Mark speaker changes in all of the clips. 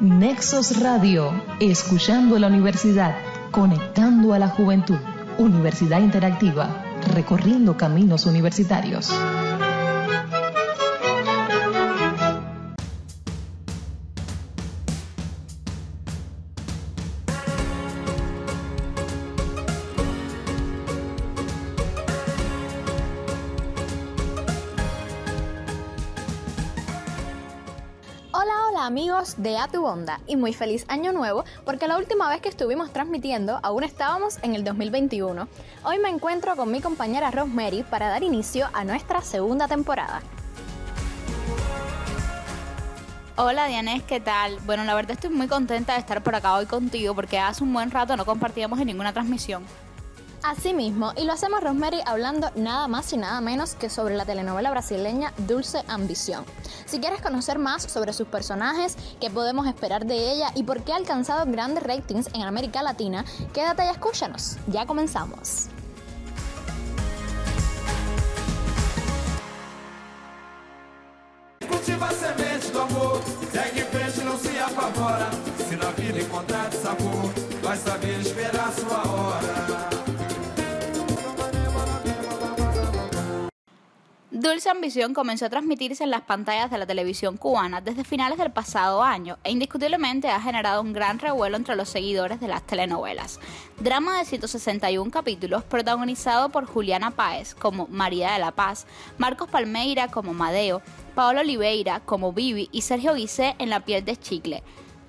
Speaker 1: Nexos Radio, escuchando la universidad, conectando a la juventud. Universidad Interactiva, recorriendo caminos universitarios.
Speaker 2: Amigos de A Tu Onda y muy feliz año nuevo porque la última vez que estuvimos transmitiendo aún estábamos en el 2021. Hoy me encuentro con mi compañera Rosemary para dar inicio a nuestra segunda temporada.
Speaker 3: Hola Dianes, ¿qué tal? Bueno, la verdad estoy muy contenta de estar por acá hoy contigo porque hace un buen rato no compartíamos en ninguna transmisión.
Speaker 2: Asimismo, y lo hacemos Rosemary hablando nada más y nada menos que sobre la telenovela brasileña Dulce Ambición. Si quieres conocer más sobre sus personajes, qué podemos esperar de ella y por qué ha alcanzado grandes ratings en América Latina, quédate y escúchanos. Ya comenzamos.
Speaker 3: Dulce Ambición comenzó a transmitirse en las pantallas de la televisión cubana desde finales del pasado año e indiscutiblemente ha generado un gran revuelo entre los seguidores de las telenovelas. Drama de 161 capítulos protagonizado por Juliana Páez como María de la Paz, Marcos Palmeira como Madeo, Paolo Oliveira como Vivi y Sergio Guisé en La piel de chicle.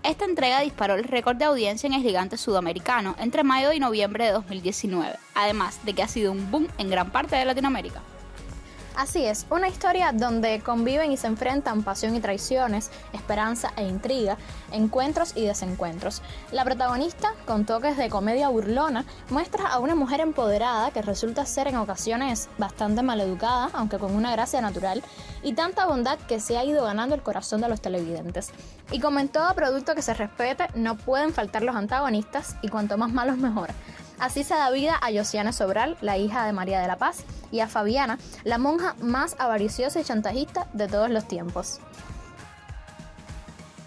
Speaker 3: Esta entrega disparó el récord de audiencia en el gigante sudamericano entre mayo y noviembre de 2019, además de que ha sido un boom en gran parte de Latinoamérica.
Speaker 2: Así es, una historia donde conviven y se enfrentan pasión y traiciones, esperanza e intriga, encuentros y desencuentros. La protagonista, con toques de comedia burlona, muestra a una mujer empoderada que resulta ser en ocasiones bastante maleducada, aunque con una gracia natural, y tanta bondad que se ha ido ganando el corazón de los televidentes. Y como en todo producto que se respete, no pueden faltar los antagonistas y cuanto más malos mejor. Así se da vida a Josiana Sobral, la hija de María de la Paz, y a Fabiana, la monja más avariciosa y chantajista de todos los tiempos.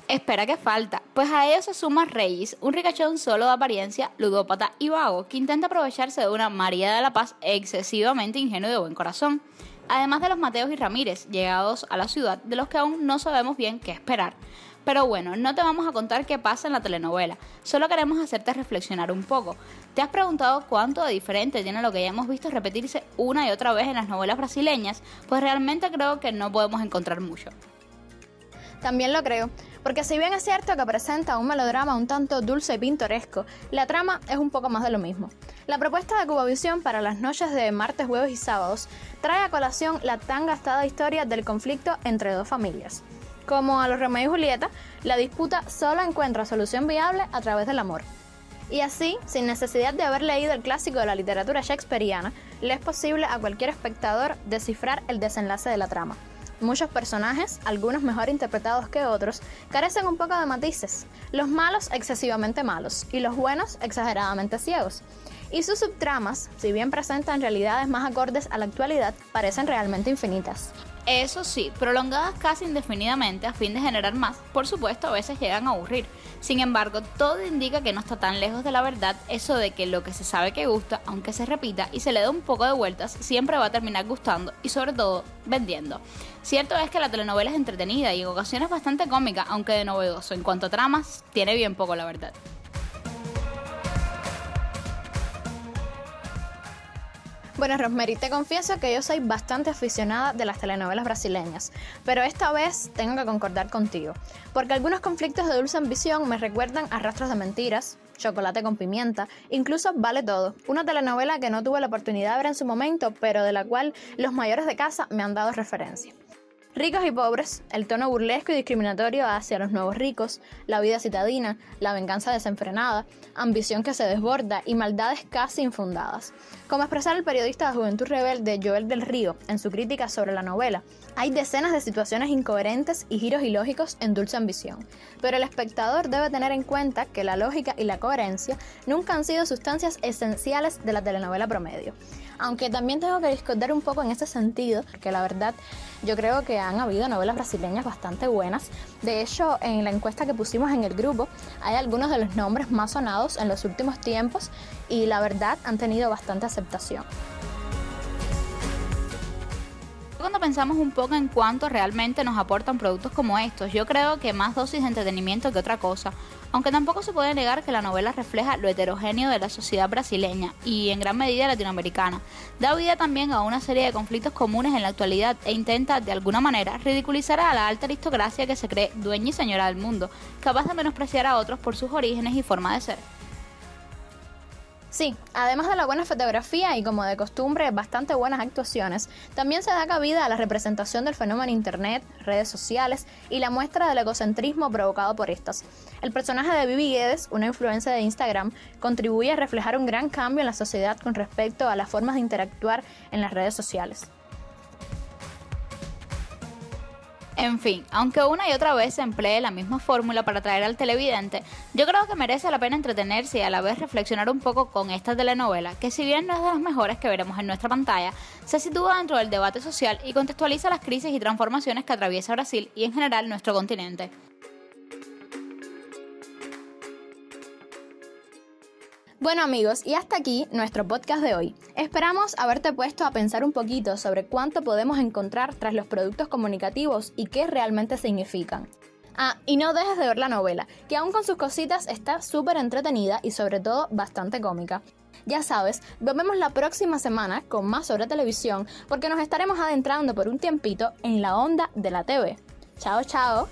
Speaker 3: Espera que falta, pues a ellos se suma Reyes, un ricachón solo de apariencia, ludópata y vago, que intenta aprovecharse de una María de la Paz excesivamente ingenuo y de buen corazón, además de los Mateos y Ramírez, llegados a la ciudad, de los que aún no sabemos bien qué esperar. Pero bueno, no te vamos a contar qué pasa en la telenovela, solo queremos hacerte reflexionar un poco. ¿Te has preguntado cuánto de diferente tiene lo que ya hemos visto repetirse una y otra vez en las novelas brasileñas? Pues realmente creo que no podemos encontrar mucho.
Speaker 2: También lo creo, porque si bien es cierto que presenta un melodrama un tanto dulce y pintoresco, la trama es un poco más de lo mismo. La propuesta de Cubavisión para las noches de martes, jueves y sábados trae a colación la tan gastada historia del conflicto entre dos familias. Como a los Romeo y Julieta, la disputa solo encuentra solución viable a través del amor. Y así, sin necesidad de haber leído el clásico de la literatura shakespeariana, le es posible a cualquier espectador descifrar el desenlace de la trama. Muchos personajes, algunos mejor interpretados que otros, carecen un poco de matices. Los malos excesivamente malos y los buenos exageradamente ciegos. Y sus subtramas, si bien presentan realidades más acordes a la actualidad, parecen realmente infinitas.
Speaker 3: Eso sí, prolongadas casi indefinidamente a fin de generar más, por supuesto a veces llegan a aburrir. Sin embargo, todo indica que no está tan lejos de la verdad eso de que lo que se sabe que gusta, aunque se repita y se le dé un poco de vueltas, siempre va a terminar gustando y sobre todo vendiendo. Cierto es que la telenovela es entretenida y en ocasiones bastante cómica, aunque de novedoso. En cuanto a tramas, tiene bien poco la verdad.
Speaker 2: Bueno, Rosemary, te confieso que yo soy bastante aficionada de las telenovelas brasileñas, pero esta vez tengo que concordar contigo, porque algunos conflictos de dulce ambición me recuerdan a Rastros de Mentiras, Chocolate con Pimienta, incluso Vale Todo, una telenovela que no tuve la oportunidad de ver en su momento, pero de la cual los mayores de casa me han dado referencia. Ricos y pobres, el tono burlesco y discriminatorio hacia los nuevos ricos, la vida citadina, la venganza desenfrenada, ambición que se desborda y maldades casi infundadas. Como expresara el periodista de Juventud Rebelde Joel del Río en su crítica sobre la novela, hay decenas de situaciones incoherentes y giros ilógicos en Dulce Ambición, pero el espectador debe tener en cuenta que la lógica y la coherencia nunca han sido sustancias esenciales de la telenovela promedio. Aunque también tengo que discutir un poco en ese sentido, porque la verdad yo creo que han habido novelas brasileñas bastante buenas. De hecho, en la encuesta que pusimos en el grupo, hay algunos de los nombres más sonados en los últimos tiempos y la verdad han tenido bastante aceptación
Speaker 3: cuando pensamos un poco en cuánto realmente nos aportan productos como estos, yo creo que más dosis de entretenimiento que otra cosa, aunque tampoco se puede negar que la novela refleja lo heterogéneo de la sociedad brasileña y en gran medida latinoamericana. Da vida también a una serie de conflictos comunes en la actualidad e intenta de alguna manera ridiculizar a la alta aristocracia que se cree dueña y señora del mundo, capaz de menospreciar a otros por sus orígenes y forma de ser.
Speaker 2: Sí, además de la buena fotografía y como de costumbre bastante buenas actuaciones, también se da cabida a la representación del fenómeno Internet, redes sociales y la muestra del egocentrismo provocado por estas. El personaje de Vivi Guedes, una influencia de Instagram, contribuye a reflejar un gran cambio en la sociedad con respecto a las formas de interactuar en las redes sociales.
Speaker 3: En fin, aunque una y otra vez se emplee la misma fórmula para atraer al televidente, yo creo que merece la pena entretenerse y a la vez reflexionar un poco con esta telenovela, que si bien no es de las mejores que veremos en nuestra pantalla, se sitúa dentro del debate social y contextualiza las crisis y transformaciones que atraviesa Brasil y en general nuestro continente.
Speaker 2: Bueno amigos, y hasta aquí nuestro podcast de hoy. Esperamos haberte puesto a pensar un poquito sobre cuánto podemos encontrar tras los productos comunicativos y qué realmente significan. Ah, y no dejes de ver la novela, que aún con sus cositas está súper entretenida y sobre todo bastante cómica. Ya sabes, volvemos la próxima semana con más sobre televisión porque nos estaremos adentrando por un tiempito en la onda de la TV. Chao, chao.